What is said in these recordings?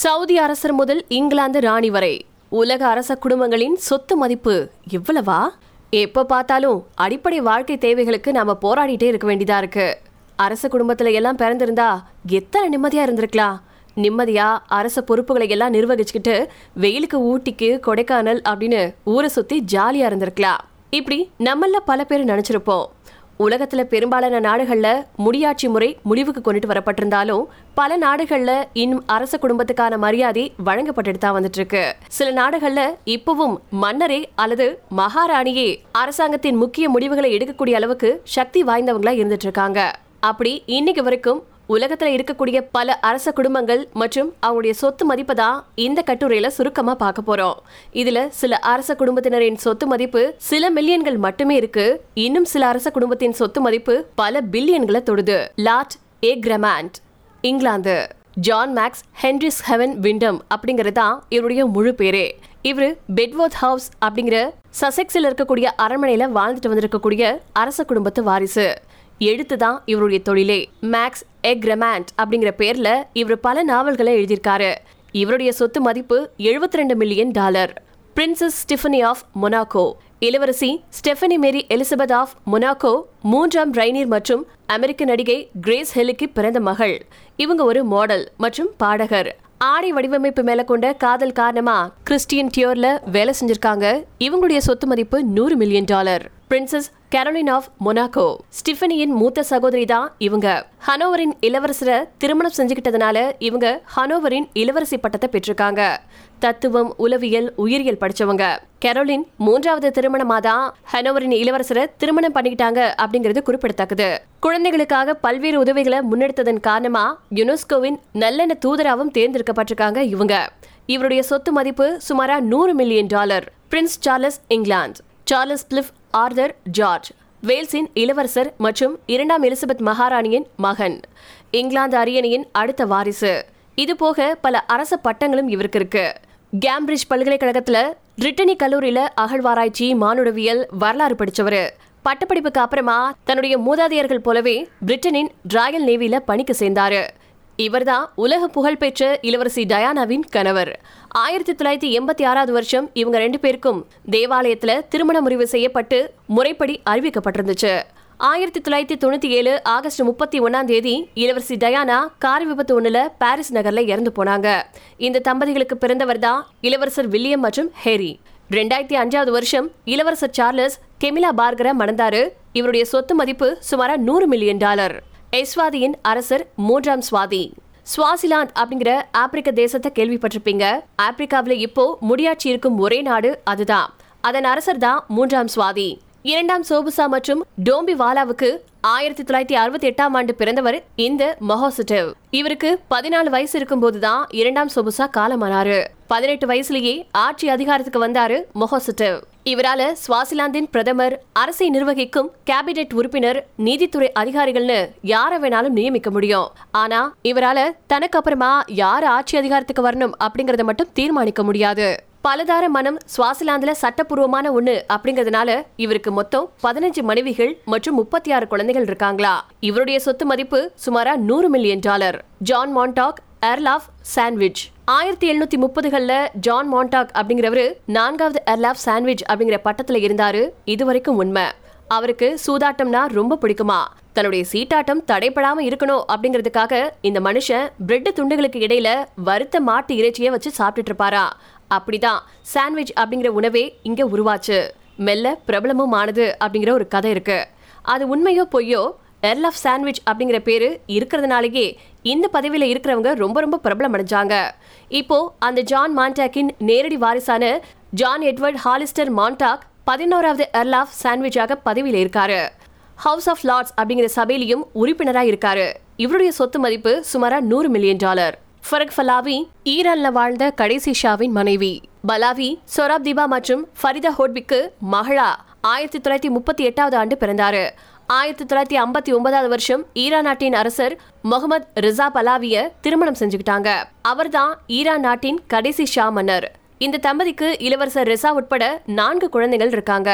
Saudi அரசர் முதல் இங்கிலாந்து ராணி வரை உலக அரச குடும்பங்களின் சொத்து மதிப்பு எவ்வளவா? எப்ப பார்த்தாலும் அடிப்படை வாழ்க்கை தேவைகளுக்கு நாம போராடிட்டே இருக்க வேண்டியதா இருக்கு. அரச குடும்பத்துல எல்லாம் பிறந்திருந்தா எத்தனை நிம்மதியா இருந்திருக்கலாம் நிம்மதியா அரச பொறுப்புகளை எல்லாம் நிர்வகிச்சுக்கிட்டு வெயிலுக்கு ஊட்டிக்கு கொடைக்கானல் அப்படின்னு ஊரை சுத்தி ஜாலியா இருந்திருக்கலாம் இப்படி நம்மள பல பேர் நினைச்சிருப்போம். உலகத்துல பெரும்பாலான நாடுகள்ல முடியாட்சி முறை முடிவுக்கு கொண்டுட்டு வரப்பட்டிருந்தாலும் பல நாடுகள்ல இன்னும் அரச குடும்பத்துக்கான மரியாதை வழங்கப்பட்டுட்டு தான் வந்துட்டு இருக்கு சில நாடுகள்ல இப்பவும் மன்னரே அல்லது மகாராணியே அரசாங்கத்தின் முக்கிய முடிவுகளை எடுக்கக்கூடிய அளவுக்கு சக்தி வாய்ந்தவங்களா இருந்துட்டு இருக்காங்க அப்படி இன்னைக்கு வரைக்கும் உலகத்துல இருக்கக்கூடிய பல அரச குடும்பங்கள் மற்றும் அவங்களுடைய சொத்து மதிப்பு தான் இந்த கட்டுரையில சுருக்கமா பார்க்க போறோம். இதுல சில அரச குடும்பத்தினரின் சொத்து மதிப்பு சில மில்லியன்கள் மட்டுமே இருக்கு. இன்னும் சில அரச குடும்பத்தின் சொத்து மதிப்பு பல பில்லியன்களை தொடுது. Lord Egremont England. John Max Henry heaven விண்டம் அப்படிங்கிறது தான் இவருடைய முழு பேரே. இவரு பெட்வர்த் ஹவுஸ் அப்படிங்கிற சசெக்ஸில் இருக்கக்கூடிய அரண்மனையில வாழ்ந்துட்டு வந்திருக்கக்கூடிய அரச குடும்பத்து வாரிசு. எழுத்து தான் இவருடைய தொழிலே. மேக்ஸ் எக்ரமாண்ட் அப்படிங்கிற பேர்ல இவர் பல நாவல்களை எழுதியிருக்காரு. இவருடைய சொத்து மதிப்பு 72 ரெண்டு million dollar. Princess Stephanie of Monaco. இளவரசி Stephanie Marie Elizabeth of Monaco மூன்றாம் ரைனீர் மற்றும் அமெரிக்க நடிகை கிரேஸ் ஹெல்லுக்கு பிறந்த மகள். இவங்க ஒரு மாடல் மற்றும் பாடகர். ஆடை வடிவமைப்பு மேல கொண்ட காதல் காரணமா கிறிஸ்டியன் டியோர்ல வேலை செஞ்சிருக்காங்க. இவங்களுடைய சொத்து மதிப்பு நூறு million dollar. Princess Caroline of Monaco. ஸ்டிஃபனியின் மூத்த சகோதரி தான் இவங்க. ஹனோவரின் இளவரசரை திருமணம் செஞ்சுக்கிட்டதுனால இவங்க ஹனோவரின் இளவரசி பட்டத்தை பெற்றிருக்காங்க. தத்துவம் உளவியல் உயிரியல் படிச்சவங்க. கெரோலின் மூன்றாவது திருமணமா தான் ஹனோவரின் இளவரசரை திருமணம் பண்ணிக்கிட்டாங்க அப்படிங்கிறது குறிப்பிடத்தக்கது. குழந்தைகளுக்காக பல்வேறு உதவிகளை முன்னெடுத்ததன் காரணமா யுனெஸ்கோவின் நல்லெண்ண தூதராவும் தேர்ந்தெடுக்கப்பட்டிருக்காங்க இவங்க. இவருடைய சொத்து மதிப்பு சுமாரா நூறு million dollar. Prince Charles England. Charles Philip Arthur George வேல்ஸின் இளவரசர் மற்றும் இரண்டாம் எலிசபெத் மகாராணியின் மகன். இங்கிலாந்து அரியணையின் அடுத்த வாரிசு. இது போக பல அரச பட்டங்களும் இவருக்கு இருக்கு கேம்பிரிட்ஜ் பல்கலைக்கழகத்துல பிரிட்டனி கல்லூரியில அகழ்வாராய்ச்சி மானுடவியல் வரலாறு படிச்சவரு. பட்டப்படிப்புக்கு அப்புறமா தன்னுடைய மூதாதையர்கள் போலவே பிரிட்டனின் ராயல் நேவியில பணிக்கு சேர்ந்தாரு. இவர்தான் உலக புகழ்பெற்ற இளவரசி டயானாவின் கணவர். ஆயிரத்தி தொள்ளாயிரத்தி எண்பத்தி ஆறாவது வருஷம் இவங்க ரெண்டு பேருக்கும் தேவாலயத்துல திருமண முறிவு செய்யப்பட்டு முறைப்படி அறிவிக்கப்பட்டிருந்துச்சு. ஆயிரத்தி தொள்ளாயிரத்தி தொண்ணூத்தி ஏழு ஆகஸ்ட் முப்பத்தி ஒன்னாம் தேதி இளவரசி டயானா கார் விபத்து ஒண்ணுல பாரிஸ் நகர்ல இறந்து போனாங்க. இந்த தம்பதிகளுக்கு பிறந்தவர் தான் இளவரசர் வில்லியம் மற்றும் ஹேரி. ரெண்டாயிரத்தி அஞ்சாவது வருஷம் இளவரசர் சார்லஸ் கெமிலா பார்கரை மணந்தாரு. இவருடைய சொத்து மதிப்பு சுமாரா நூறு மில்லியன் டாலர். எஸ்வாதியின் அரசர் மூன்றாம் சுவாதி. சுவாசிலாந்து அப்படிங்கிற ஆப்பிரிக்க தேசத்தை கேள்விப்பட்டிருப்பீங்க. ஆப்பிரிக்காவில இப்போ முடியாட்சி இருக்கும் ஒரே நாடு அதுதான். அதன் அரசர் தான் மூன்றாம் சுவாதி. இரண்டாம் சோபுசா மற்றும் டோம்பி வாலாவுக்கு ஆயிரத்தி தொள்ளாயிரத்தி அறுபத்தி எட்டாம் ஆண்டு பிறந்தவர் இந்த மொஹோசிட்டிவ் இவருக்கு பதினாலு வயசு இருக்கும் போதுதான் இரண்டாம் சோபுசா காலமானாரு. பதினெட்டு வயசுலயே ஆட்சி அதிகாரத்துக்கு வந்தாரு மொஹோசிட்டிவ் இவரால ஸ்வாசிலாந்தின் பிரதமர் அரசை நிர்வகிக்கும் கேபினெட் உறுப்பினர் நீதித்துறை அதிகாரிகள்னு யார வேணாலும் நியமிக்க முடியும். ஆனா இவரால தனக்கு அப்புறமா யார் ஆட்சி அதிகாரத்துக்கு வரணும் அப்படிங்கறத மட்டும் தீர்மானிக்க முடியாது. பலதார மனம் சுவாசிலாந்துல சட்டப்பூர்வமான ஒண்ணு அப்படிங்கறதுனால இவருக்கு மொத்தம் பதினஞ்சு மனைவிகள் மற்றும் முப்பத்தி ஆறு குழந்தைகள் இருக்காங்களா? இவருடைய சொத்து மதிப்பு சுமாரா நூறு million dollar. John Montagu earl of Sandwich ஆயிரத்தி எழுநூத்தி முப்பதுகள்ல ஜான் மாண்டாக் அப்படிங்கிறவரு நான்காவது எர்லாப் சாண்ட்விச் அப்படிங்கிற பட்டத்துல இருந்தாரு. இது வரைக்கும் உண்மை. அவருக்கு சூதாட்டம்னா ரொம்ப பிடிக்குமா? தன்னுடைய சீட்டாட்டம் தடைப்படாம இருக்கணும் அப்படிங்கிறதுக்காக இந்த மனுஷன் பிரெட் துண்டுகளுக்கு இடையில வறுத்த மாட்டு இறைச்சியை வச்சு சாப்பிட்டுட்டு இருப்பாரா அப்படிதான். சாண்ட்விச் அப்படிங்கிற உணவே இங்க உருவாச்சு. மெல்ல பிரபலமும் ஆனது அப்படிங்கிற ஒரு கதை இருக்கு. அது உண்மையோ பொய்யோ எர்ல் ஆஃப் சாண்ட்விச் அப்படிங்கிற பேரு இருக்கிறதுனாலேயே இந்த பதவியில் இருக்கிறவங்க ரொம்ப ரொம்ப பிரபலம் அடைஞ்சாங்க. இப்போ அந்த ஜான் மான்டாக்கின் நேரடி வாரிசான ஜான் எட்வர்ட் ஹாலிஸ்டர் மான்டாக் பதினோராவது எர்ல் ஆஃப் சாண்ட்விச்சாக பதவியில் இருக்காரு. ஹவுஸ் ஆஃப் லார்ட்ஸ் அப்படிங்கிற சபையிலையும் உறுப்பினராக இருக்காரு. இவருடைய சொத்து மதிப்பு சுமாரா நூறு மில்லியன் டாலர் ஃபரக் ஃபலாவி ஈரான்ல வாழ்ந்த கடைசி ஷாவின் மனைவி. பலாவி சொராப்திபா மற்றும் ஃபரிதா ஹோட்பிக்கு மகளா. ஆயிரத்தி தொள்ளாயிரத்தி முப்பத்தி எட்டாவது ஆண்டு பிறந்தாரு. ஆயிரத்தி தொள்ளாயிரத்தி ஐம்பத்தி ஒன்பதாவது வருஷம் ஈரான் நாட்டின் அரசர் முகமது ரிசா பலாவிய திருமணம் செஞ்சுக்கிட்டாங்க. அவர்தான் ஈரான் நாட்டின் கடைசி ஷா மன்னர். இந்த தம்பதிக்கு இளவரசர் ரெசா உட்பட நான்கு குழந்தைகள் இருக்காங்க.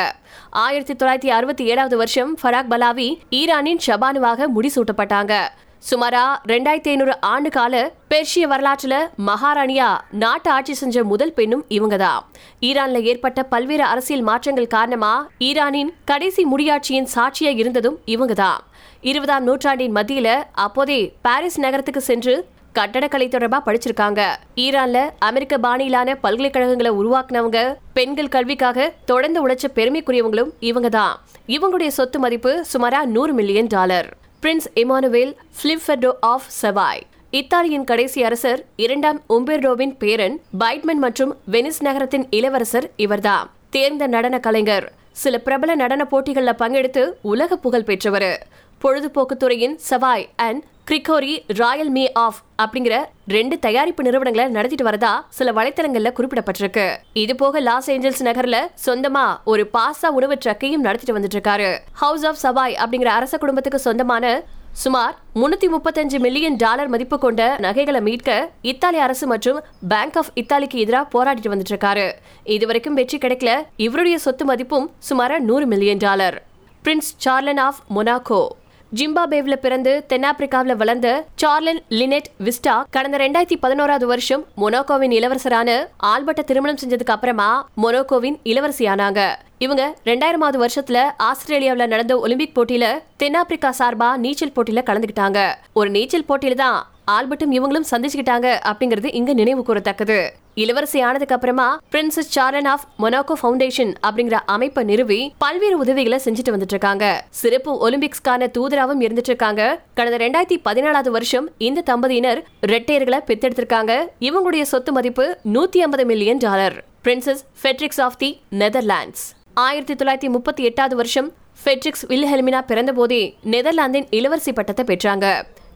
ஆயிரத்தி தொள்ளாயிரத்தி அறுபத்தி ஏழாவது வருஷம் ஃபராக் பலாவி ஈரானின் ஷபானுவாக முடிசூட்டப்பட்டாங்க. சுமாரா ரெண்டாயிரத்தி ஐநூறு ஆண்டு கால பெர்ஷிய வரலாற்றுல மகாராணியா நாட்டு ஆட்சி செஞ்ச முதல் பெண்ணும் இவங்க தான் ஈரான்ல ஏற்பட்ட பல்வேறு அரசியல் மாற்றங்கள் காரணமா ஈரானின் கடைசி முடியாட்சியின் சாட்சியா இருந்ததும் இவங்க தான் இருபதாம் நூற்றாண்டின் மத்தியில அப்போதே பாரிஸ் நகரத்துக்கு சென்று கட்டடக்கலை தொடர்பா படிச்சிருக்காங்க. ஈரான்ல அமெரிக்க பாணியிலான பல்கலைக்கழகங்களை உருவாக்குனவங்க பெண்கள் கல்விக்காக தொடர்ந்து உழைச்ச பெருமைக்குரியவங்களும் இவங்க தான் இவங்களுடைய சொத்து மதிப்பு சுமாரா நூறு million dollar. Prince Emanuele Filiberto of Savoy. இத்தாலியின் கடைசி அரசர் இரண்டாம் உம்பெர்டோவின் பேரன் பைட்மன் மற்றும் வெனிஸ் நகரத்தின் இளவரசர் இவர்தான். தேர்ந்த நடன கலைஞர். சில பிரபல நடன போட்டிகளில் பங்கெடுத்து உலக புகழ் பெற்றவர். பொழுதுபோக்கு துறையின் சவாய் அண்ட் கிரிகோரி ராயல் மீ ஆஃப் அப்படிங்கிற ரெண்டு தயாரிப்பு நிறுவனங்களை நடத்திட்டு வரதா சில வலைத்தளங்கள்ல குறிப்பிடப்பட்டிருக்கு. இது போக லாஸ் ஏஞ்சல்ஸ் நகர்ல சொந்தமா ஒரு பாசா உணவு ட்ரக்கையும் நடத்திட்டு வந்துட்டு இருக்காரு ஹவுஸ் ஆஃப் சபாய் அப்படிங்கிற அரச குடும்பத்துக்கு சொந்தமான சுமார் முன்னூத்தி முப்பத்தஞ்சு மில்லியன் டாலர் மதிப்பு கொண்ட நகைகளை மீட்க இத்தாலி அரசு மற்றும் பேங்க் ஆஃப் இத்தாலிக்கு எதிராக போராடிட்டு வந்துட்டு இருக்காரு இதுவரைக்கும் வெற்றி கிடைக்கல. இவருடைய சொத்து மதிப்பும் சுமார நூறு million dollar. Prince Charlene of Monaco ஜிம்பாபேவில் பிறந்து தென்னாப்பிரிக்காவில் வளர்ந்த சார்லன் லினெட் விஸ்டா கடந்த ரெண்டாயிரத்தி பதினோராவது வருஷம் மொனோகோவின் இளவரசரான ஆல்பர்ட்டை திருமணம் செஞ்சதுக்கு அப்புறமா மொனோகோவின் இளவரசியானாங்க. இவங்க ரெண்டாயிரமாவது வருஷத்துல ஆஸ்திரேலியாவில் நடந்த ஒலிம்பிக் போட்டியில தென்னாப்பிரிக்கா சார்பா நீச்சல் போட்டியில கலந்துக்கிட்டாங்க. ஒரு நீச்சல் போட்டியில தான் ஆல்பர்ட்டும் இவங்களும் சந்திச்சுக்கிட்டாங்க அப்படிங்கிறது இங்க நினைவு கூறத்தக்கது. இளவரசி ஆனதுக்கு அப்புறமா princess Charlene of Monaco foundation அப்படிங்கிற அமைப்பை நிறுவி பல்வேறு உதவிகளை செஞ்சுட்டு வந்துட்டு இருக்காங்க சிறப்பு ஒலிம்பிக்ஸ்க்கான தூதராவும் இருந்துட்டு இருக்காங்க கடந்த ரெண்டாயிரத்தி பதினாலாவது வருஷம் இந்த தம்பதியினர் ரெட்டையர்களை பெத்தெடுத்திருக்காங்க இவங்களுடைய சொத்து மதிப்பு நூத்தி ஐம்பது million dollar princess Beatrix of the Netherlands ஆயிரத்தி தொள்ளாயிரத்தி முப்பத்தி எட்டாவது வருஷம் ஃபெட்ரிக்ஸ் வில்ஹெல்மினா பிறந்தபோதே நெதர்லாந்தின் இளவரசி பட்டத்தை பெற்றாங்க.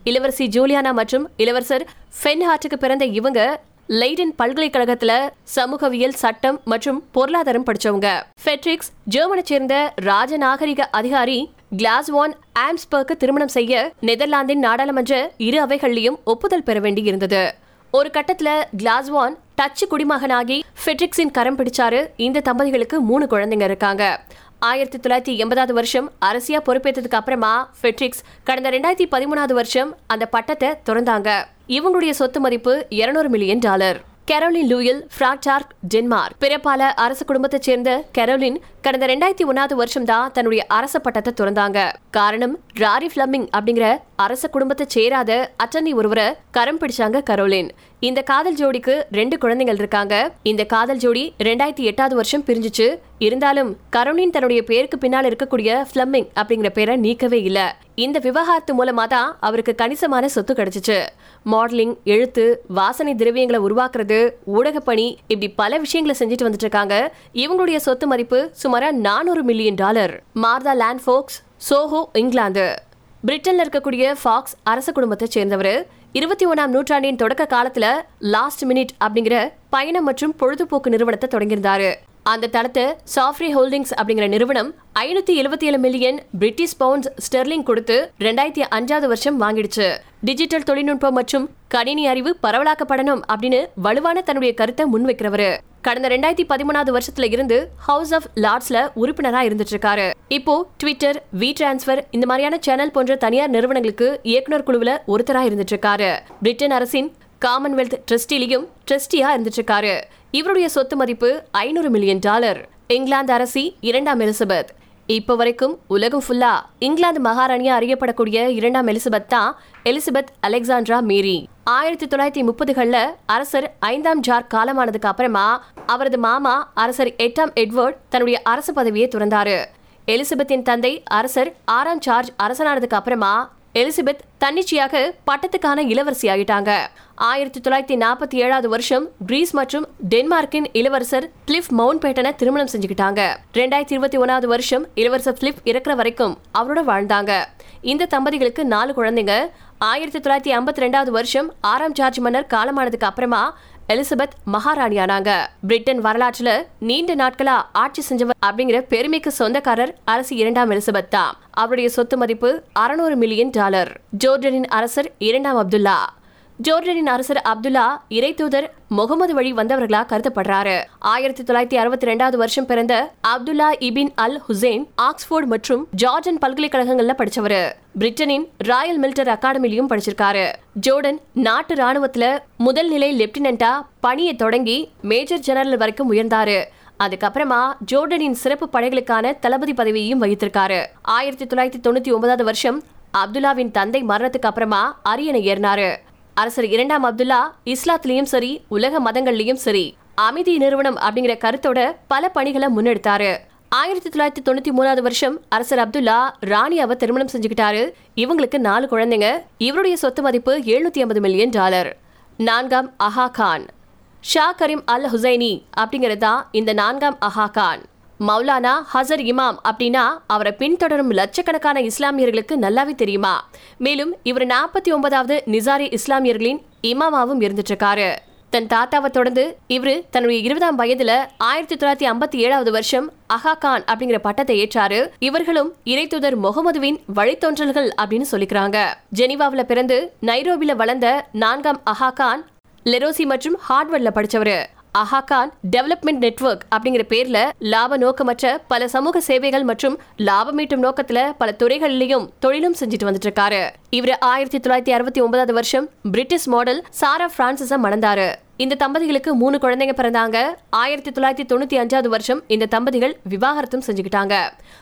இளவரசி ஜூலியானா மற்றும் இளவரசர் ஃபென்ஹார்ட்டுக்கு பிறந்த இவங்க லைடன் பல்கலைக்கழகத்துல சமூகவியல் சட்டம் மற்றும் பொருளாதாரம் படிச்சவங்க. ஃபெட்ரிக்ஸ் ஜெர்மனை சேர்ந்த ராஜநாகரிக அதிகாரி கிளாஸ்வான் ஆம்ஸ்பர்க்கு திருமணம் செய்ய நெதர்லாந்தின் நாடாளுமன்ற இரு அவைகள்லயும் ஒப்புதல் பெற வேண்டி இருந்தது ஒரு கட்டத்துல கிளாஸ்வான் டச்சு குடிமகனாகி ஃபெட்ரிக்ஸின் கரம் பிடிச்சாரு. இந்த தம்பதிகளுக்கு மூணு குழந்தைங்க இருக்காங்க. ஆயிரத்தி தொள்ளாயிரத்தி எண்பதாவது வருஷம் அரசியா பொறுப்பேற்றதுக்கு அப்புறமா ஃபெட்ரிக்ஸ் கடந்த ரெண்டாயிரத்தி பதிமூணாவது வருஷம் அந்த பட்டத்தை திறந்தாங்க. இவங்களுடைய சொத்து மதிப்பு இருநூறு மில்லியன் டாலர். கெரோலின் லூயில் ஃப்ராக்டார்க் டென்மார்க். பிறப்பால அரச குடும்பத்தைச் சேர்ந்த கெரோலின் கடந்த ரெண்டாயிரத்தி ஒன்னாவது வருஷம் தான் தன்னுடைய அரச பட்டத்தை திறந்தாங்க. காரணம் ராரி பிளம்மிங் அப்படிங்கிற அரச குடும்பத்தை சேராத அட்டர்னி ஒருவரை கரம் பிடிச்சாங்க கரோலின். இந்த காதல் ஜோடிக்கு ரெண்டு குழந்தைகள் இருக்காங்க. இந்த காதல் ஜோடி ரெண்டாயிரத்தி எட்டாவது வருஷம் பிரிஞ்சுச்சு. இருந்தாலும் கரோலின் தன்னுடைய பேருக்கு பின்னால் இருக்கக்கூடிய பிளம்மிங் அப்படிங்கிற பேரை நீக்கவே இல்ல. இந்த விவகாரத்து மூலமா தான் அவருக்கு கணிசமான சொத்து கிடைச்சிச்சு. மாடலிங் எழுத்து வாசனை திரவியங்களை உருவாக்குறது ஊடகப்பணி இப்படி பல விஷயங்களை செஞ்சுட்டு வந்துட்டு இருக்காங்க. இவங்களுடைய சொத்து மதிப்பு சுமாரா நானூறு million dollar. Martha Lane Fox Soho England. பிரிட்டன்ல இருக்கக்கூடிய ஃபாக்ஸ் அரச குடும்பத்தை சேர்ந்தவர். இருபத்தி ஒன்றாம் நூற்றாண்டின் தொடக்க காலத்துல லாஸ்ட் மினிட் அப்படிங்கிற பயணம் மற்றும் பொழுதுபோக்கு நிறுவனத்தை தொடங்கியிருந்தாரு. அந்த தளத்தை சாஃப்ரி ஹோல்டிங்ஸ் அப்படிங்கிற நிறுவனம் ஐநூத்தி எழுபத்தி ஏழு மில்லியன் பிரிட்டிஷ் பவுண்ட்ஸ் ஸ்டெர்லிங் கொடுத்து ரெண்டாயிரத்தி அஞ்சாவது வருஷம் வாங்கிடுச்சு. டிஜிட்டல் தொழில்நுட்பம் மற்றும் கணினி அறிவு பரவலாக்கப்படணும் அப்படின்னு வலுவான தன்னுடைய கருத்தை முன்வைக்கிறவரு. கடந்த ரெண்டாயிரத்தி பதிமூணாவது வருஷத்துல இருந்து ஹவுஸ் ஆஃப் லார்ட்ஸ்ல உறுப்பினரா இருந்துட்டு இருக்காரு இப்போ ட்விட்டர் வி டிரான்ஸ்பர் இந்த மாதிரியான சேனல் போன்ற தனியார் நிறுவனங்களுக்கு இயக்குனர் குழுவுல ஒருத்தரா இருந்துட்டு இருக்காரு பிரிட்டன் அரசின் காமன்வெல்த் ட்ரஸ்டிலையும் ட்ரஸ்டியா இருந்துட்டு இருக்காரு இவருடைய சொத்து மதிப்பு ஐநூறு மில்லியன் டாலர் இங்கிலாந்து அரசி இரண்டாம் எலிசபெத் இப்போ வரைக்கும் உலகம் ஃபுல்லா இங்கிலாந்து மகாராணியா அறியப்படக்கூடிய இரண்டாம் எலிசபெத் தான் எலிசபெத் அலெக்சாண்ட்ரா மேரி. ஆயிரத்தி தொள்ளாயிரத்தி முப்பதுகள்ல அரசர் ஐந்தாம் ஜார் காலமானதுக்கு அப்புறமா அவரது மாமா அரசர் எட்டாம் எட்வர்ட் தன்னுடைய அரசு பதவியை துறந்தாரு. எலிசபெத்தின் தந்தை அரசர் ஆறாம் சார்ஜ் அரசனானதுக்கு அப்புறமா எலிசபெத் தன்னிச்சையாக பட்டத்துக்கான இளவரசி ஆகிட்டாங்க ஆயிரத்தி தொள்ளாயிரத்தி நாற்பத்தி ஏழாவது வருஷம் கிரீஸ் மற்றும் டென்மார்க்கின் இளவரசர் பிலிப் மவுண்ட் பேட்டனை திருமணம் செஞ்சுக்கிட்டாங்க. ரெண்டாயிரத்தி இருபத்தி ஒன்னாவது வருஷம் இளவரசர் பிலிப் இறக்குற வரைக்கும் அவரோட வாழ்ந்தாங்க. இந்த தம்பதிகளுக்கு நாலு குழந்தைங்க. ஆயிரத்தி தொள்ளாயிரத்தி ஐம்பத்தி ரெண்டாவது வருஷம் ஆறாம் ஜார்ஜ் மன்னர் காலமானதுக்கு அப்புறமா எலிசபெத் மகாராணியானாங்க. பிரிட்டன் வரலாற்றுல நீண்ட நாட்களா ஆட்சி செஞ்சவர் அப்படிங்கிற பெருமைக்கு சொந்தக்காரர் அரசு இரண்டாம் எலிசபெத் தான். அவருடைய சொத்து மதிப்பு அறுநூறு மில்லியன் டாலர். ஜோர்டனின் அரசர் இரண்டாம் அப்துல்லா. ஜோர்டனின் அரசர் அப்துல்லா இறை தூதர் முகமது வழி வந்தவர்களா கருதப்படுறாரு. ஆயிரத்தி தொள்ளாயிரத்தி அறுபத்தி ரெண்டாவது வருஷம் பிறந்த Abdullah ibn al Hussein Oxford மற்றும் ஜார்ஜன் பல்கலைக்கழகங்கள்ல படிச்சவரு. பிரிட்டனின் ராயல் மிலிட்டர் அகாடமிலையும் படிச்சிருக்காரு. ஜோர்டன் நாட்டு ராணுவத்துல முதல் நிலை லெப்டினண்டா பணியை தொடங்கி மேஜர் ஜெனரல் வரைக்கும் உயர்ந்தாரு. அதுக்கப்புறமா ஜோர்டனின் சிறப்பு படைகளுக்கான தளபதி பதவியையும் வகித்திருக்காரு. ஆயிரத்தி தொள்ளாயிரத்தி தொண்ணூத்தி ஒன்பதாவது வருஷம் அப்துல்லாவின் தந்தை மரணத்துக்கு அப்புறமா அரியணை ஏறினாரு. அரசர் இரண்டாம் அப்துல்லா இஸ்லாத்திலையும் சரி உலக மதங்கள்லயும் சரி. அமைதி நிறுவனம் அப்படிங்கிற கருத்தோட பல பணிகளை முன்னெடுத்தாரு. ஆயிரத்தி தொள்ளாயிரத்தி தொண்ணூத்தி மூணாவது வருஷம் அரசர் அப்துல்லா ராணியாவை திருமணம் செஞ்சுக்கிட்டாரு. இவங்களுக்கு நாலு குழந்தைங்க. இவருடைய சொத்து மதிப்பு எழுநூத்தி ஐம்பது மில்லியன் டாலர். நான்காம் அஹா கான். ஷா கரீம் அல் ஹுசைனி அப்படிங்கிறது தான் இந்த நான்காம் அஹா கான். மௌலானா ஹசர் இமாம் அப்படின்னா அவரை பின்தொடரும் லட்சக்கணக்கான இஸ்லாமியர்களுக்கு நல்லாவே தெரியுமா? மேலும் இவர் நாற்பத்தி ஒன்பதாவது நிசாரி இஸ்லாமியர்களின் இமாமாவும் இருந்துட்டு இருக்காரு தன் தாத்தாவை தொடர்ந்து இவரு தன்னுடைய இருபதாம் வயதுல ஆயிரத்தி தொள்ளாயிரத்தி ஐம்பத்தி ஏழாவது வருஷம் அஹா கான் அப்படிங்கிற பட்டத்தை ஏற்றாரு. இவர்களும் இறைத்துதர் முகமதுவின் வழித்தோன்றல்கள் அப்படின்னு சொல்லிக்கிறாங்க. ஜெனிவாவில் பிறந்து நைரோபில வளர்ந்த நான்காம் அஹா கான் லெரோசி மற்றும் ஹார்ட்வர்ட்ல படிச்சவரு. அஹாகான் டெவலப்மெண்ட் நெட்வொர்க் அப்படிங்கிற பேர்ல லாப நோக்கமற்ற பல சமூக சேவைகள் மற்றும் லாபம் ஈட்டும் நோக்கத்துல பல துறைகளிலையும் தொழிலும் செஞ்சுட்டு வந்துட்டு இருக்காரு இவர் ஆயிரத்தி தொள்ளாயிரத்தி அறுபத்தி ஒன்பதாவது வருஷம் பிரிட்டிஷ் மாடல் சாரா பிரான்சிஸ மணந்தாரு. இந்த தம்பதிகளுக்கு மூணு குழந்தைங்க பிறந்தாங்க. ஆயிரத்தி தொள்ளாயிரத்தி தொண்ணூத்தி அஞ்சாவது வருஷம் இந்த தம்பதிகள் விவாகரத்தும் செஞ்சுக்கிட்டாங்க.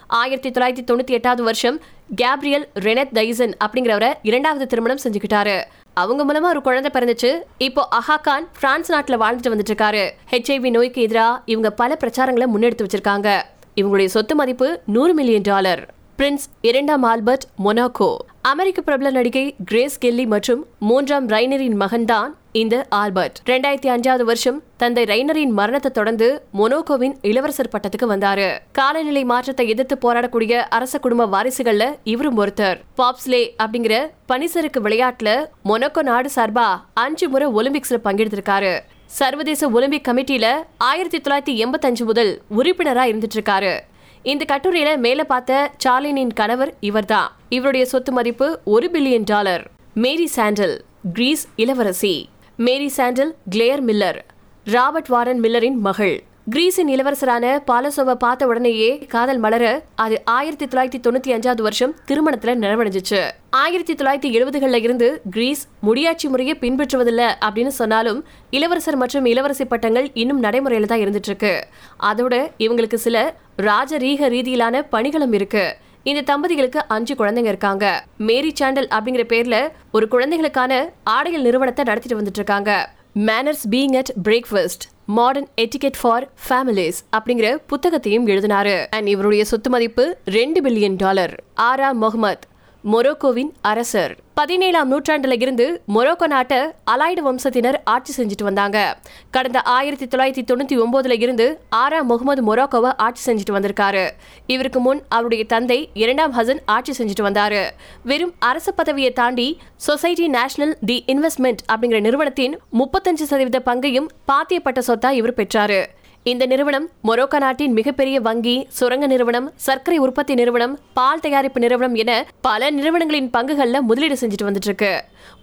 ஆயிரத்தி தொள்ளாயிரத்தி தொண்ணூத்தி எட்டாவது வருஷம் கேப்ரியல் ரெனத் தைசன் அப்படிங்கிறவரை இரண்டாவது திருமணம் செஞ்சுக்கிட்டாரு. அவங்க மூலமா ஒரு குழந்தை பிறந்துச்சு. இப்போ அஹாகான் பிரான்ஸ் நாட்டுல வாழ்ந்துட்டு வந்துட்டு இருக்காரு ஹெச்ஐவி நோய்க்கு எதிராக இவங்க பல பிரச்சாரங்களை முன்னெடுத்து வச்சிருக்காங்க. இவங்களுடைய சொத்து மதிப்பு நூறு மில்லியன் டாலர் பிரின்ஸ் இரண்டாம் ஆல்பர்ட் மொனாக்கோ. அமெரிக்க பிரபல நடிகை கிரேஸ் கெல்லி மற்றும் மூன்றாம் ரைனரின் மகன்தான் இந்த ஆல்பர்ட். ரெண்டாயிரத்தி அஞ்சாவது வருஷம் தந்தை ரைனரின் மரணத்தை தொடர்ந்து மொனோகோவின் இளவரசர் பட்டத்துக்கு வந்தாரு. காலநிலை மாற்றத்தை எதிர்த்து போராடக்கூடிய அரச குடும்ப வாரிசுகள்ல இவரும் ஒருத்தர். பாப்ஸ்லே அப்படிங்கிற பனிசருக்கு விளையாட்டுல மொனோக்கோ நாடு சார்பா அஞ்சு முறை ஒலிம்பிக்ஸ்ல பங்கெடுத்திருக்காரு. சர்வதேச ஒலிம்பிக் கமிட்டியில ஆயிரத்தி தொள்ளாயிரத்தி எண்பத்தஞ்சு முதல் உறுப்பினரா இருந்துட்டு இருக்காரு இந்த கட்டுரையில மேல பார்த்த சார்லினின் கணவர் இவர்தான். இவருடைய சொத்து மதிப்பு ஒரு billion dollar. Marie Chantal Greece இளவரசி. Marie Chantal Claire Miller Robert Warren மில்லரின் மகள். கிரீஸின் இளவரசரான பாலசோவை பார்த்த உடனேயே காதல் மலர அது ஆயிரத்தி தொள்ளாயிரத்தி தொண்ணூத்தி அஞ்சாவது வருஷம் திருமணத்துல நிறைவடைஞ்சிச்சு. ஆயிரத்தி தொள்ளாயிரத்தி எழுபதுகள்ல இருந்து கிரீஸ் முடியாட்சி முறையை பின்பற்றுவதில்ல அப்படின்னு சொன்னாலும் இளவரசர் மற்றும் இளவரசி பட்டங்கள் இன்னும் நடைமுறையில தான் இருந்துட்டு இருக்கு. அதோட இவங்களுக்கு சில ராஜரீக ரீதியிலான பணிகளும் இருக்கு. இந்த தம்பதிகளுக்கு அஞ்சு குழந்தைங்க இருக்காங்க. மேரி சாண்டல் அப்படிங்கிற பேர்ல ஒரு குழந்தைகளுக்கான ஆடைகள் நிறுவனத்தை நடத்திட்டு வந்துட்டு இருக்காங்க manners being at breakfast modern etiquette for families அப்படிங்கிற புத்தகத்தையும் எழுதினாரு. அண்ட் இவருடைய சொத்து மதிப்பு ரெண்டு பில்லியன் டாலர். ஆரா முகமது மொரோக்கோவின் அரசர். பதினேழாம் நூற்றாண்டுல இருந்து மொரோக்கோ நாட்டை அலாய்டு வம்சத்தினர் ஆட்சி செஞ்சுட்டு வந்தாங்க. கடந்த ஆயிரத்தி தொள்ளாயிரத்தி தொண்ணூத்தி ஒன்பதுல இருந்து ஆறாம் முகமது மொரோக்கோவை ஆட்சி செஞ்சுட்டு வந்திருக்காரு. இவருக்கு முன் அவருடைய தந்தை இரண்டாம் ஹசன் ஆட்சி செஞ்சுட்டு வந்தாரு. வெறும் அரச பதவியை தாண்டி சொசைட்டி நேஷனல் தி இன்வெஸ்ட்மெண்ட் அப்படிங்கிற நிறுவனத்தின் முப்பத்தஞ்சு சதவீத பங்கையும் பாத்தியப்பட்ட சொத்தா இவர் பெற்றாரு. இந்த நிறுவனம் மொரோக்கோ நாட்டின் மிகப்பெரிய வங்கி சுரங்க நிறுவனம் சர்க்கரை உற்பத்தி நிறுவனம் பால் தயாரிப்பு நிறுவனம் என பல நிறுவனங்களின் பங்குகள்ல முதலீடு செஞ்சுட்டு வந்துட்டு இருக்கு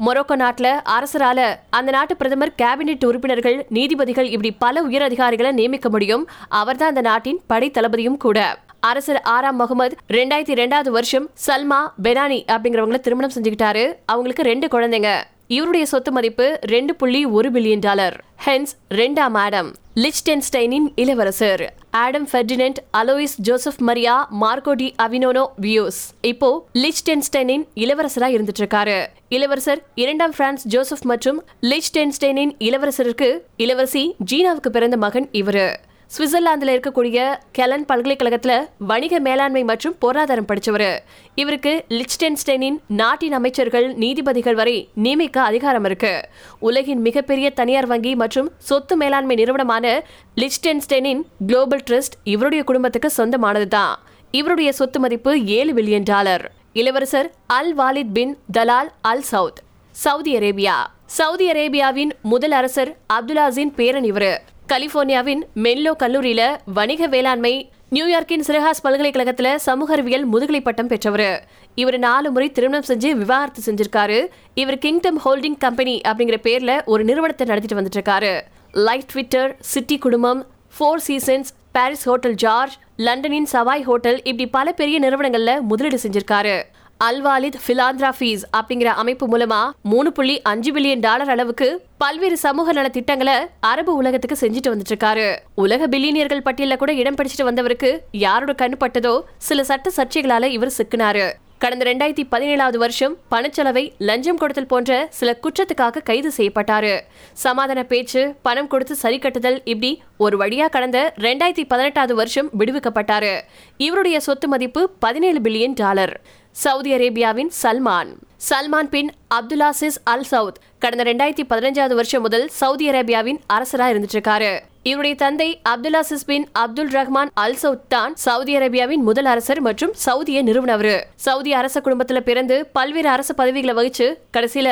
மொரோக்கோ நாட்டுல அரசரால அந்த நாட்டு பிரதமர் கேபினெட் உறுப்பினர்கள் நீதிபதிகள் இப்படி பல உயர் அதிகாரிகளை நியமிக்க முடியும். அவர்தான் அந்த நாட்டின் படை தளபதியும் கூட. அரசர் ஆறாம் முகமது ரெண்டாயிரத்தி ரெண்டாவது வருஷம் சல்மா பெனானி அப்படிங்கிறவங்கள திருமணம் செஞ்சுக்கிட்டாரு. அவங்களுக்கு ரெண்டு குழந்தைங்க. இவருடைய சொத்து மதிப்பு ரெண்டு புள்ளி ஒரு பில்லியன் டாலர். ஹென்ஸ் ரெண்டாம் ஆடம் லிச்டென்ஸ்டைனின் இளவரசர் Adam Ferdinand Alois Josef Maria மார்கோடி Aviano Pius. இப்போ லிச்டென்ஸ்டைனின் இளவரசரா இருந்துட்டு இருக்காரு இளவரசர் இரண்டாம் பிரான்ஸ் ஜோசப் மற்றும் லிச்டென்ஸ்டைனின் இளவரசருக்கு இளவரசி ஜீனாவுக்கு பிறந்த மகன் இவரு. சுவிட்சர்லாந்துல இருக்கக்கூடிய கெலன் பல்கலைக்கழகத்துல வணிக மேலாண்மை மற்றும் பொருளாதாரம் படித்தவர் இவருக்கு லிச்டென்ஸ்டைனின் நாட்டின் அமைச்சர்கள் நீதிபதிகள் வரை நியமிக்க அதிகாரம் இருக்கு. உலகின் மிகப்பெரிய தனியார் வங்கி மற்றும் சொத்து மேலாண்மை நிறுவனமான லிச்டென்ஸ்டைனின் குளோபல் ட்ரஸ்ட் இவருடைய குடும்பத்துக்கு சொந்தமானதுதான். இவருடைய சொத்து மதிப்பு ஏழு பில்லியன் டாலர். இளவரசர் Al Waleed bin Talal Al Saud Saudi Arabia. Saudi அரேபியாவின் முதல் அரசர் அப்துல்லாசின் பேரன் இவரு. கலிபோர்னியாவின் மென்லோ கல்லூரியில வணிக வேளாண்மை நியூயார்க்கின் சிரஹாஸ் பல்கலைக்கழகத்துல சமூக அறிவியல் முதுகலை பட்டம் பெற்றவர். இவர் நாலு முறை திருமணம் செஞ்சு விவாகரத்து செஞ்சிருக்காரு. இவர் கிங்டம் ஹோல்டிங் கம்பெனி அப்படிங்கிற பேர்ல ஒரு நிறுவனத்தை நடத்திட்டு வந்துட்டு இருக்காரு லைட் ட்விட்டர் சிட்டி குடும்பம் Four Seasons Paris hotel George லண்டனின் Savoy hotel இப்படி பல பெரிய நிறுவனங்கள்ல முதலீடு செஞ்சிருக்காரு. அல்வாலித் பிலாந்திராபீஸ் அப்படிங்கிற அமைப்பு மூலமா மூணு புள்ளி அஞ்சு பில்லியன் டாலர் அளவுக்கு பல்வேறு சமூக நல திட்டங்களை அரபு உலகத்துக்கு செஞ்சுட்டு வந்துட்டு இருக்காரு உலக பில்லியனியர்கள் பட்டியல கூட இடம் பிடிச்சிட்டு வந்தவருக்கு யாரோட கண்ணு பட்டதோ சில சட்ட சர்ச்சைகளால இவர் சிக்கினாரு. கடந்த ரெண்டாயிரத்தி பதினேழாவது வருஷம் பணச்செலவை லஞ்சம் கொடுத்தல் போன்ற சில குற்றத்துக்காக கைது செய்யப்பட்டாரு. சமாதான பேச்சு பணம் கொடுத்து சரி கட்டுதல் இப்படி ஒரு வழியா கடந்த ரெண்டாயிரத்தி பதினெட்டாவது வருஷம் விடுவிக்கப்பட்டாரு. இவருடைய சொத்து மதிப்பு பதினேழு பில்லியன் டாலர். சவுதி அரேபியாவின் Salman. Salman bin Abdulaziz Al Saud கடந்த ரெண்டாயிரத்தி பதினஞ்சாவது வருஷம் முதல் சவுதி அரேபியாவின் அரசராக இருந்துட்டு இருக்காரு. இவருடைய தந்தை அப்துல்லா சிஸ்பின் அப்துல் ரஹ்மான் அல் சவுத் தான் சவுதி அரேபியாவின் முதல் அரசர் மற்றும் சவுதிய நிறுவனவர் சவுதி அரச குடும்பத்துல பிறந்து பல்வேறு அரசு பதவிகளை வகிச்சு கடைசியில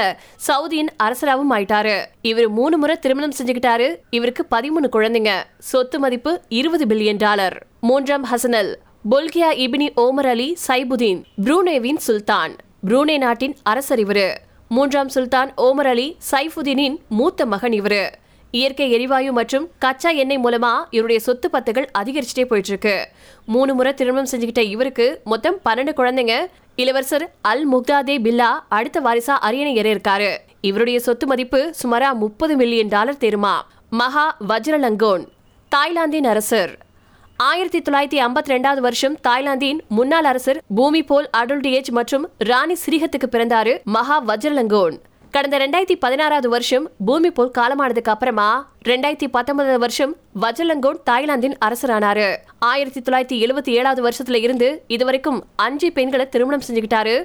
சவுதியின் அரசராகவும் ஆயிட்டாரு. இவர் மூணு முறை திருமணம் செஞ்சுக்கிட்டாரு. இவருக்கு பதிமூணு குழந்தைங்க. சொத்து மதிப்பு இருபது பில்லியன் டாலர். மூன்றாம் ஹசனல் பொல்கியா இபினி ஓமர் அலி சைபுதீன் புரூனேவின் சுல்தான். புரூனே நாட்டின் அரசர் இவரு. மூன்றாம் சுல்தான் ஓமர் அலி சைஃபுதீனின் மூத்த மகன் இவரு. இயற்கை எரிவாயு மற்றும் கச்சா எண்ணெய் மூலமா இவருடைய சொத்து பத்துகள் அதிகரிச்சுட்டே போயிட்டு இருக்கு மூணு முறை திருமணம் செஞ்சுக்கிட்ட இவருக்கு மொத்தம் பன்னெண்டு குழந்தைங்க. இளவரசர் அல் முக்தாதே பில்லா அடுத்த வாரிசா அரியணை ஏற இருக்காரு இவருடைய சொத்து மதிப்பு சுமாரா முப்பது மில்லியன் டாலர் தேருமா? மகா வஜ்ரலங்கோன் தாய்லாந்தின் அரசர். ஆயிரத்தி தொள்ளாயிரத்தி ஐம்பத்தி ரெண்டாவது வருஷம் தாய்லாந்தின் முன்னாள் அரசர் பூமி போல் அடல்டியேஜ் மற்றும் ராணி சிரிகத்துக்கு பிறந்தாரு மகா வஜ்ரலங்கோன். கடந்த ரெண்டாயிரத்தி பதினாறாவது வருஷம் பூமி போல் காலமானதுக்கு அப்புறமா ரெண்டாயிரத்தி பத்தொன்பதாவது வருஷம் வஜ்ரலங்கோன் தாய்லாந்தின் அரசரானாரு. ஆயிரத்தி தொள்ளாயிரத்தி எழுபத்தி ஏழாவது வருஷத்துல இருந்து இதுவரைக்கும் அஞ்சு பெண்களை திருமணம் செஞ்சுக்கிட்டாரு.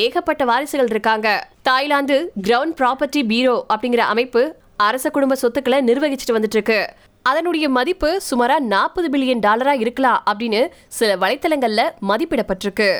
ஏகப்பட்ட வாரிசுகள் இருக்காங்க. தாய்லாந்து கிரவுண்ட் ப்ராப்பர்ட்டி பீரோ அப்படிங்கிற அமைப்பு அரச குடும்ப சொத்துக்களை நிர்வகிச்சுட்டு வந்துட்டு இருக்கு அதனுடைய மதிப்பு சுமாரா நாற்பது பில்லியன் டாலரா இருக்கலாம் அப்படின்னு சில வலைத்தளங்கள்ல மதிப்பிடப்பட்டிருக்கு.